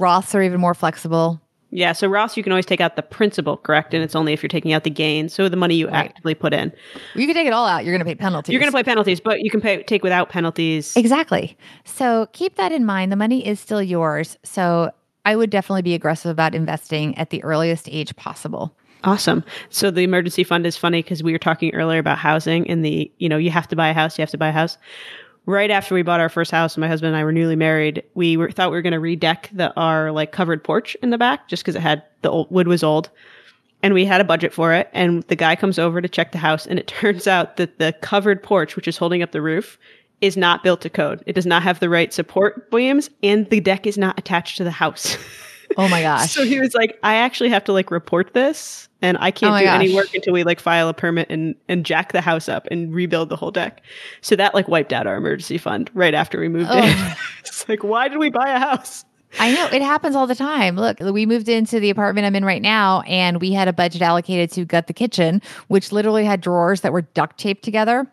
Roths are even more flexible. Yeah, so Roth, you can always take out the principal, correct? And it's only if you're taking out the gain, so the money you right. actively put in. You can take it all out. You're going to pay penalties. You're going to pay penalties, but you can pay take without penalties. Exactly. So keep that in mind. The money is still yours. So I would definitely be aggressive about investing at the earliest age possible. Awesome. So the emergency fund is funny because we were talking earlier about housing and the, you know, you have to buy a house, you have to buy a house. Right after we bought our first house, my husband and I were newly married. We were, thought we were going to redeck the our like covered porch in the back just because it had the old wood was old, and we had a budget for it. And the guy comes over to check the house, and it turns out that the covered porch, which is holding up the roof, is not built to code. It does not have the right support beams and the deck is not attached to the house. Oh my gosh. so he was like, I actually have to like report this and I can't oh do gosh. any work until we like file a permit and, and jack the house up and rebuild the whole deck. So that like wiped out our emergency fund right after we moved oh. in. it's like, why did we buy a house? I know it happens all the time. Look, we moved into the apartment I'm in right now, and we had a budget allocated to gut the kitchen, which literally had drawers that were duct taped together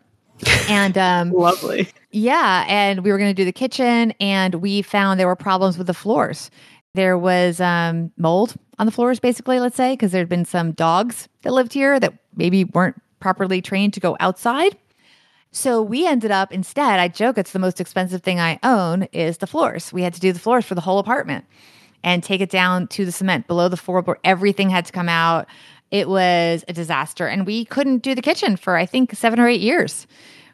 And um, Lovely. yeah, and we were going to do the kitchen, and we found there were problems with the floors. There was um, mold on the floors, basically, let's say, because there had been some dogs that lived here that maybe weren't properly trained to go outside. So we ended up instead, I joke it's the most expensive thing I own is the floors. We had to do the floors for the whole apartment and take it down to the cement below the floorboard. Everything had to come out. It was a disaster. And we couldn't do the kitchen for, I think, seven or eight years.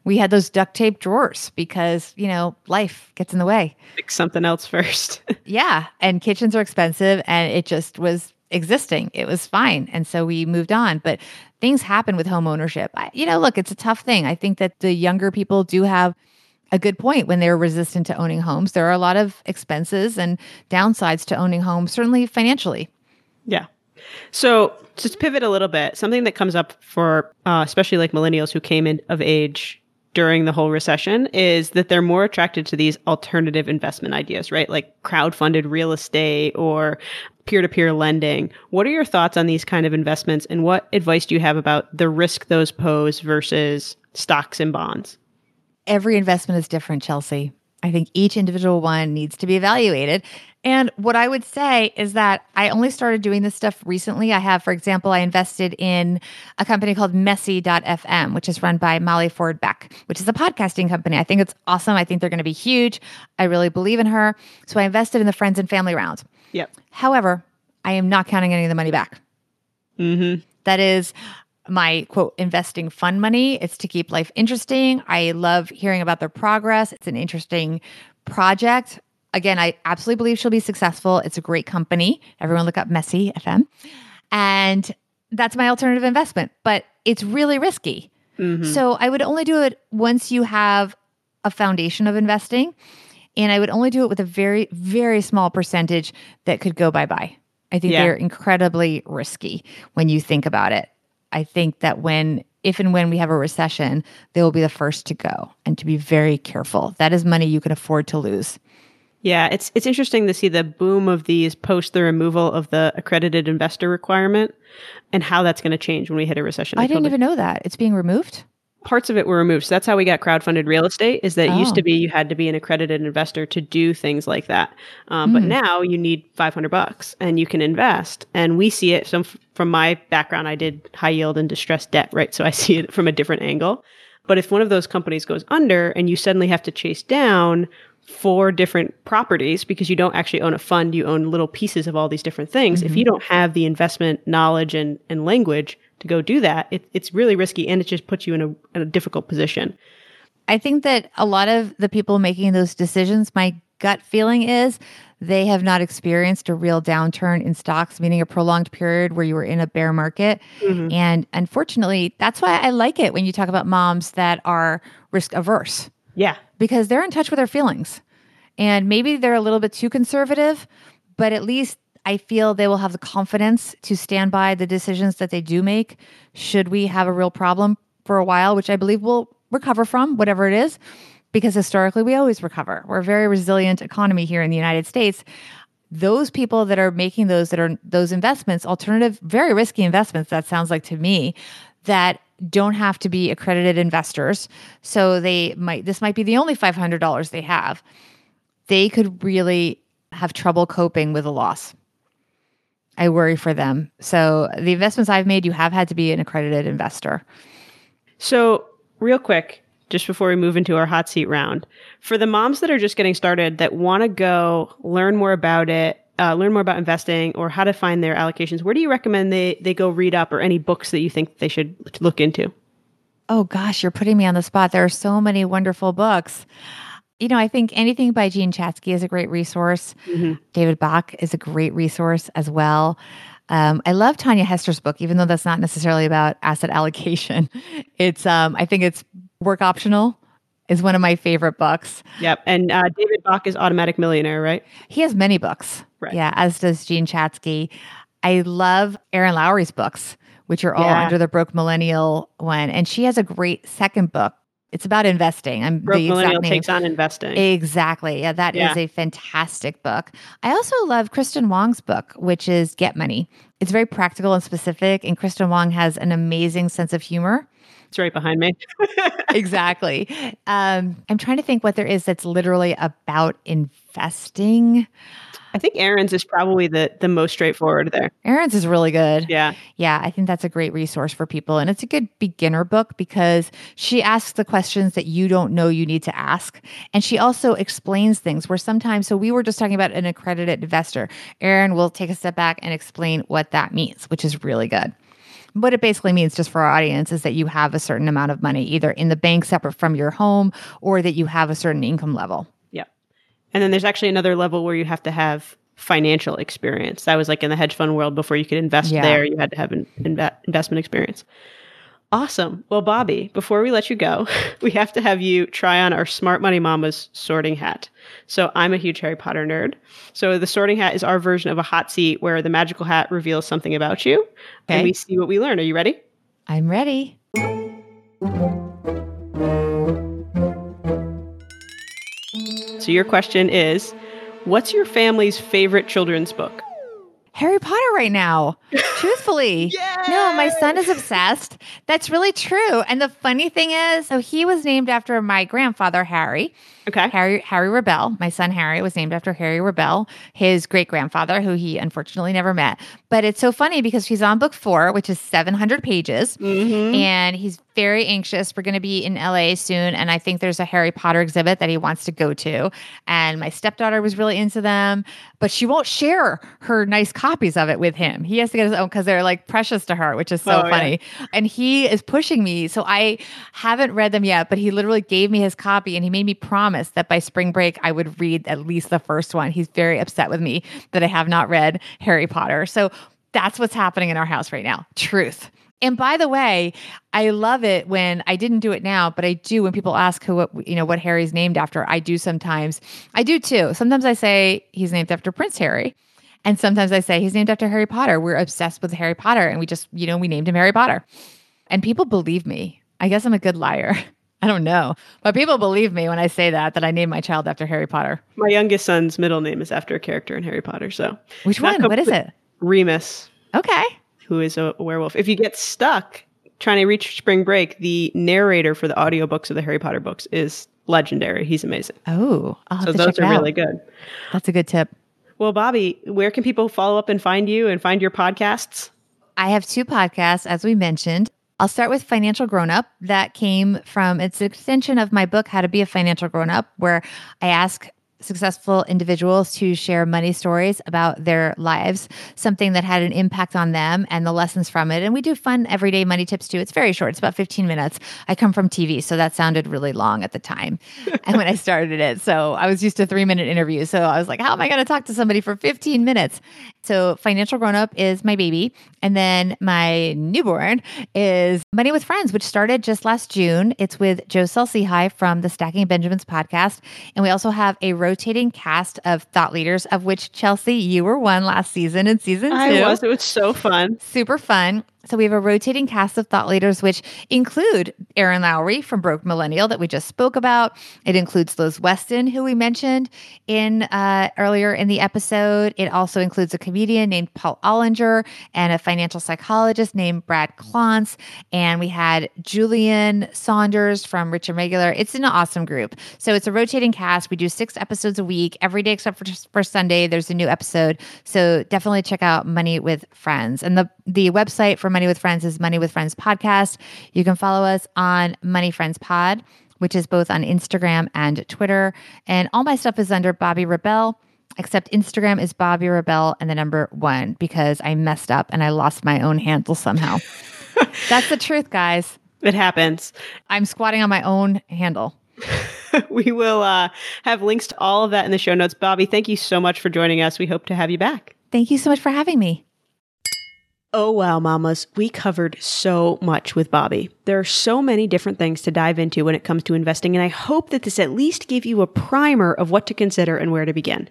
We had those duct tape drawers because, you know, life gets in the way. Fix something else first. Yeah. And kitchens are expensive and it just was existing. It was fine. And so we moved on. But things happen with home ownership. I, you know, look, it's a tough thing. I think that the younger people do have a good point when they're resistant to owning homes. There are a lot of expenses and downsides to owning homes, certainly financially. yeah. So just pivot a little bit. Something that comes up for uh, especially like millennials who came in of age during the whole recession is that they're more attracted to these alternative investment ideas, right? Like crowd-funded real estate or peer-to-peer lending. What are your thoughts on these kind of investments and what advice do you have about the risk those pose versus stocks and bonds? every investment is different, Chelsea. I think each individual one needs to be evaluated. And what I would say is that I only started doing this stuff recently. I have, for example, I invested in a company called Messy.fm, which is run by Molly Ford Beck, which is a podcasting company. I think it's awesome. I think they're going to be huge. I really believe in her. So I invested in the friends and family round. Yep. However, I am not counting any of the money back. Mm-hmm. That is my quote investing fun money. It's to keep life interesting. I love hearing about their progress. It's an interesting project. Again, I absolutely believe she'll be successful. It's a great company. Everyone look up Messy FM. And that's my alternative investment, but it's really risky. Mm-hmm. So I would only do it once you have a foundation of investing. And I would only do it with a very, very small percentage that could go bye bye. I think Yeah. they're incredibly risky when you think about it. I think that when, if and when we have a recession, they will be the first to go and to be very careful. That is money you can afford to lose. Yeah, it's it's interesting to see the boom of these post the removal of the accredited investor requirement and how that's going to change when we hit a recession. I didn't totally- even know that. It's being removed. Parts of it were removed. So that's how we got crowdfunded real estate. Is that it used Oh. to be you had to be an accredited investor to do things like that, um, but now you need five hundred bucks and you can invest. And we see it. So f- from my background, I did high yield and distressed debt, right? So I see it from a different angle. But if one of those companies goes under and you suddenly have to chase down four different properties because you don't actually own a fund, you own little pieces of all these different things. If you don't have the investment knowledge and, and language to go do that, it, it's really risky and it just puts you in a, in a difficult position. I think that a lot of the people making those decisions, my gut feeling is they have not experienced a real downturn in stocks, meaning a prolonged period where you were in a bear market. Mm-hmm. And unfortunately, that's why I like it when you talk about moms that are risk averse Yeah. because they're in touch with their feelings. And maybe they're a little bit too conservative, but at least I feel they will have the confidence to stand by the decisions that they do make should we have a real problem for a while, which I believe we'll recover from, whatever it is, because historically we always recover. We're a very resilient economy here in the United States. Those people that are making those that are those investments, alternative, very risky investments, that sounds like to me, that don't have to be accredited investors. So they might this might be the only $500 they have. They could really have trouble coping with a loss. I worry for them. So the investments I've made, you have had to be an accredited investor. So, real quick, just before we move into our hot seat round, for the moms that are just getting started that want to go learn more about it, uh, learn more about investing or how to find their allocations, where do you recommend they, they go read up or any books that you think they should look into? Oh gosh, you're putting me on the spot. There are so many wonderful books. You know, I think anything by Jean Chatzky is a great resource. David Bach is a great resource as well. Um, I love Tanya Hester's book, even though that's not necessarily about asset allocation. It's, um, I think it's work optional is one of my favorite books. Yep. And uh, David Bach is Automatic Millionaire, right? He has many books. Right. Yeah, as does Jean Chatzky. I love Erin Lowry's books, which are all Yeah. under the Broke Millennial one. And she has a great second book. It's about investing. I'm Broke the exact Millennial name. takes on investing. Exactly. Yeah, that is Yeah. a fantastic book. I also love Kristen Wong's book, which is Get Money. It's very practical and specific, and Kristen Wong has an amazing sense of humor. It's right behind me. exactly. Um, I'm trying to think what there is that's literally about investing. I think Erin's is probably the the most straightforward there. Erin's is really good. Yeah. Yeah, I think that's a great resource for people. And it's a good beginner book because she asks the questions that you don't know you need to ask. And she also explains things where sometimes, so we were just talking about an accredited investor. Erin will take a step back and explain what that means, which is really good. What it basically means, just for our audience, is that you have a certain amount of money either in the bank separate from your home or that you have a certain income level. And then there's actually another level where you have to have financial experience. That was like in the hedge fund world before you could invest Yeah. there, you had to have an inve- investment experience. Awesome. Well, Bobbi, before we let you go, we have to have you try on our Smart Money Mama's sorting hat. So I'm a huge Harry Potter nerd. So the sorting hat is our version of a hot seat where the magical hat reveals something about you and we see what we learn. Are you ready? I'm ready. So your question is, what's your family's favorite children's book? Harry Potter right now. Truthfully. No, my son is obsessed. That's really true. And the funny thing is, so he was named after my grandfather, Harry. Okay. Harry Harry Rebell, my son Harry was named after Harry Rebell, his great grandfather, who he unfortunately never met. But it's so funny because he's on book four, which is seven hundred pages, mm-hmm. and he's very anxious. We're going to be in LA soon, and I think there's a Harry Potter exhibit that he wants to go to. And my stepdaughter was really into them, but she won't share her nice copies of it with him. He has to get his own because they're like precious to her, which is so Oh, yeah. funny. And he is pushing me. So I haven't read them yet, but he literally gave me his copy and he made me promise that by spring break, I would read at least the first one. He's very upset with me that I have not read Harry Potter. So that's what's happening in our house right now. Truth. And by the way, I love it when I didn't do it now, but I do when people ask who what you know what Harry's named after. I do sometimes. I do too. Sometimes I say he's named after Prince Harry. And sometimes I say he's named after Harry Potter. We're obsessed with Harry Potter and we just, you know, we named him Harry Potter. And people believe me. I guess I'm a good liar. I don't know. But people believe me when I say that, that I named my child after Harry Potter. My youngest son's middle name is after a character in Harry Potter. So Which Not one? What is it? Remus, Okay. Who is a werewolf. If you get stuck trying to reach spring break, the narrator for the audiobooks of the Harry Potter books is legendary. He's amazing. Oh, So those are really good. That's a good tip. Well, Bobbi, where can people follow up and find you and find your podcasts? I have two podcasts, as we mentioned. I'll start with Financial Grown Up. That came from, it's an extension of my book, How to Be a Financial Grown Up, where I ask successful individuals to share money stories about their lives, something that had an impact on them and the lessons from it. And we do fun everyday money tips too. It's very short, it's about 15 minutes. I come from TV, so that sounded really long at the time and when I started it. So I was used to three minute interviews. So I was like, how am I going to talk to somebody for 15 minutes? So Financial Grown Up is my baby. And then my newborn is Money with Friends, which started just last June. It's with Joe High from the Stacking Benjamins podcast. And we also have a rotating cast of thought leaders, of which Chelsea, you were one last season in season two I was. It was so fun. super fun. So we have a rotating cast of thought leaders, which include Erin Lowry from Broke Millennial that we just spoke about. It includes Liz Weston, who we mentioned in uh, earlier in the episode. It also includes a comedian named Paul Ollinger and a financial psychologist named Brad Klontz. And we had Julien Saunders from Rich and Regular. It's an awesome group. So it's a rotating cast. We do six episodes a week, every day except for for Sunday. There's a new episode. So definitely check out Money with Friends. And the the website for Money with Friends is Money with Friends Podcast. You can follow us on Money Friends Pod, which is both on Instagram and Twitter. And all my stuff is under Bobbi Rebell. Except Instagram is Bobbi Rebell and the number one because I messed up and I lost my own handle somehow. That's the truth, guys. It happens. I'm squatting on my own handle. we will uh, have links to all of that in the show notes. Bobbi, thank you so much for joining us. We hope to have you back. Thank you so much for having me. Oh, wow, mamas. We covered so much with Bobbi. There are so many different things to dive into when it comes to investing, and I hope that this at least gave you a primer of what to consider and where to begin.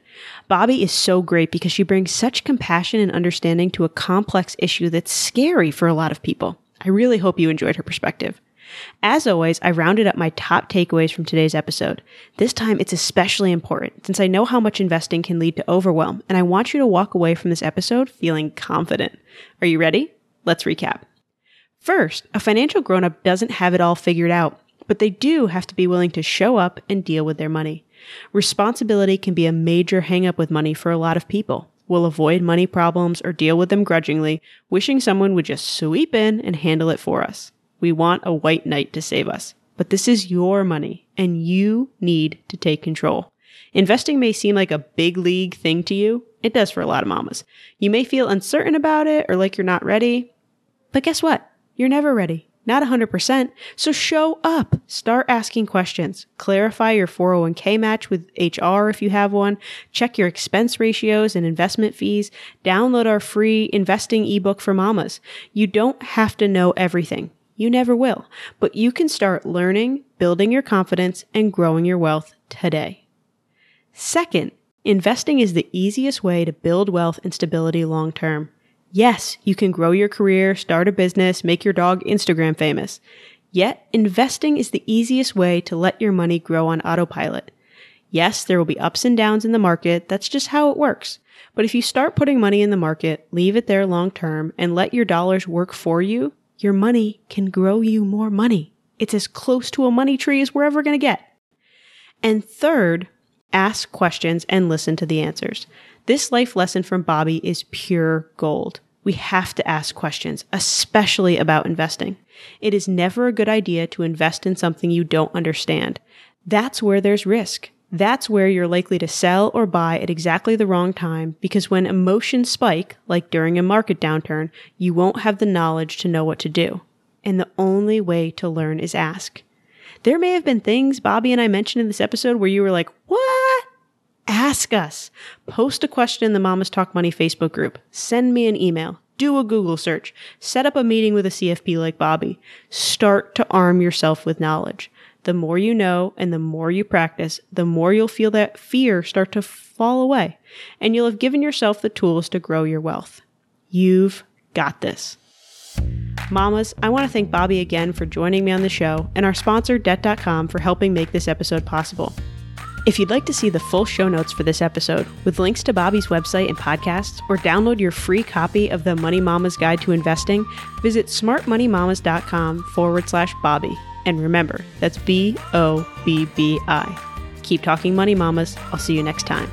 Bobbi is so great because she brings such compassion and understanding to a complex issue that's scary for a lot of people. I really hope you enjoyed her perspective. As always, I rounded up my top takeaways from today's episode. This time it's especially important since I know how much investing can lead to overwhelm, and I want you to walk away from this episode feeling confident. Are you ready? Let's recap. First, a financial grown up doesn't have it all figured out, but they do have to be willing to show up and deal with their money. Responsibility can be a major hangup with money for a lot of people. We'll avoid money problems or deal with them grudgingly, wishing someone would just sweep in and handle it for us. We want a white knight to save us. But this is your money, and you need to take control. Investing may seem like a big league thing to you. It does for a lot of mamas. You may feel uncertain about it or like you're not ready. But guess what? You're never ready. Not 100%. So show up. Start asking questions. Clarify your 401k match with HR if you have one. Check your expense ratios and investment fees. Download our free investing ebook for mamas. You don't have to know everything. You never will. But you can start learning, building your confidence, and growing your wealth today. Second, investing is the easiest way to build wealth and stability long term. Yes, you can grow your career, start a business, make your dog Instagram famous. Yet, investing is the easiest way to let your money grow on autopilot. Yes, there will be ups and downs in the market. That's just how it works. But if you start putting money in the market, leave it there long term, and let your dollars work for you, your money can grow you more money. It's as close to a money tree as we're ever going to get. And third, ask questions and listen to the answers. This life lesson from Bobbi is pure gold. We have to ask questions, especially about investing. It is never a good idea to invest in something you don't understand. That's where there's risk. That's where you're likely to sell or buy at exactly the wrong time because when emotions spike, like during a market downturn, you won't have the knowledge to know what to do. And the only way to learn is ask. There may have been things Bobbi and I mentioned in this episode where you were like, what? Ask us. Post a question in the Mamas Talk Money Facebook group. Send me an email. Do a Google search. Set up a meeting with a CFP like Bobbi. Start to arm yourself with knowledge. The more you know and the more you practice, the more you'll feel that fear start to fall away and you'll have given yourself the tools to grow your wealth. You've got this. Mamas, I want to thank Bobbi again for joining me on the show and our sponsor, Debt.com, for helping make this episode possible. If you'd like to see the full show notes for this episode with links to Bobbi's website and podcasts, or download your free copy of the Money Mama's Guide to Investing, visit smartmoneymamas.com forward slash Bobbi. And remember, that's B O B B I. Keep talking money, mamas. I'll see you next time.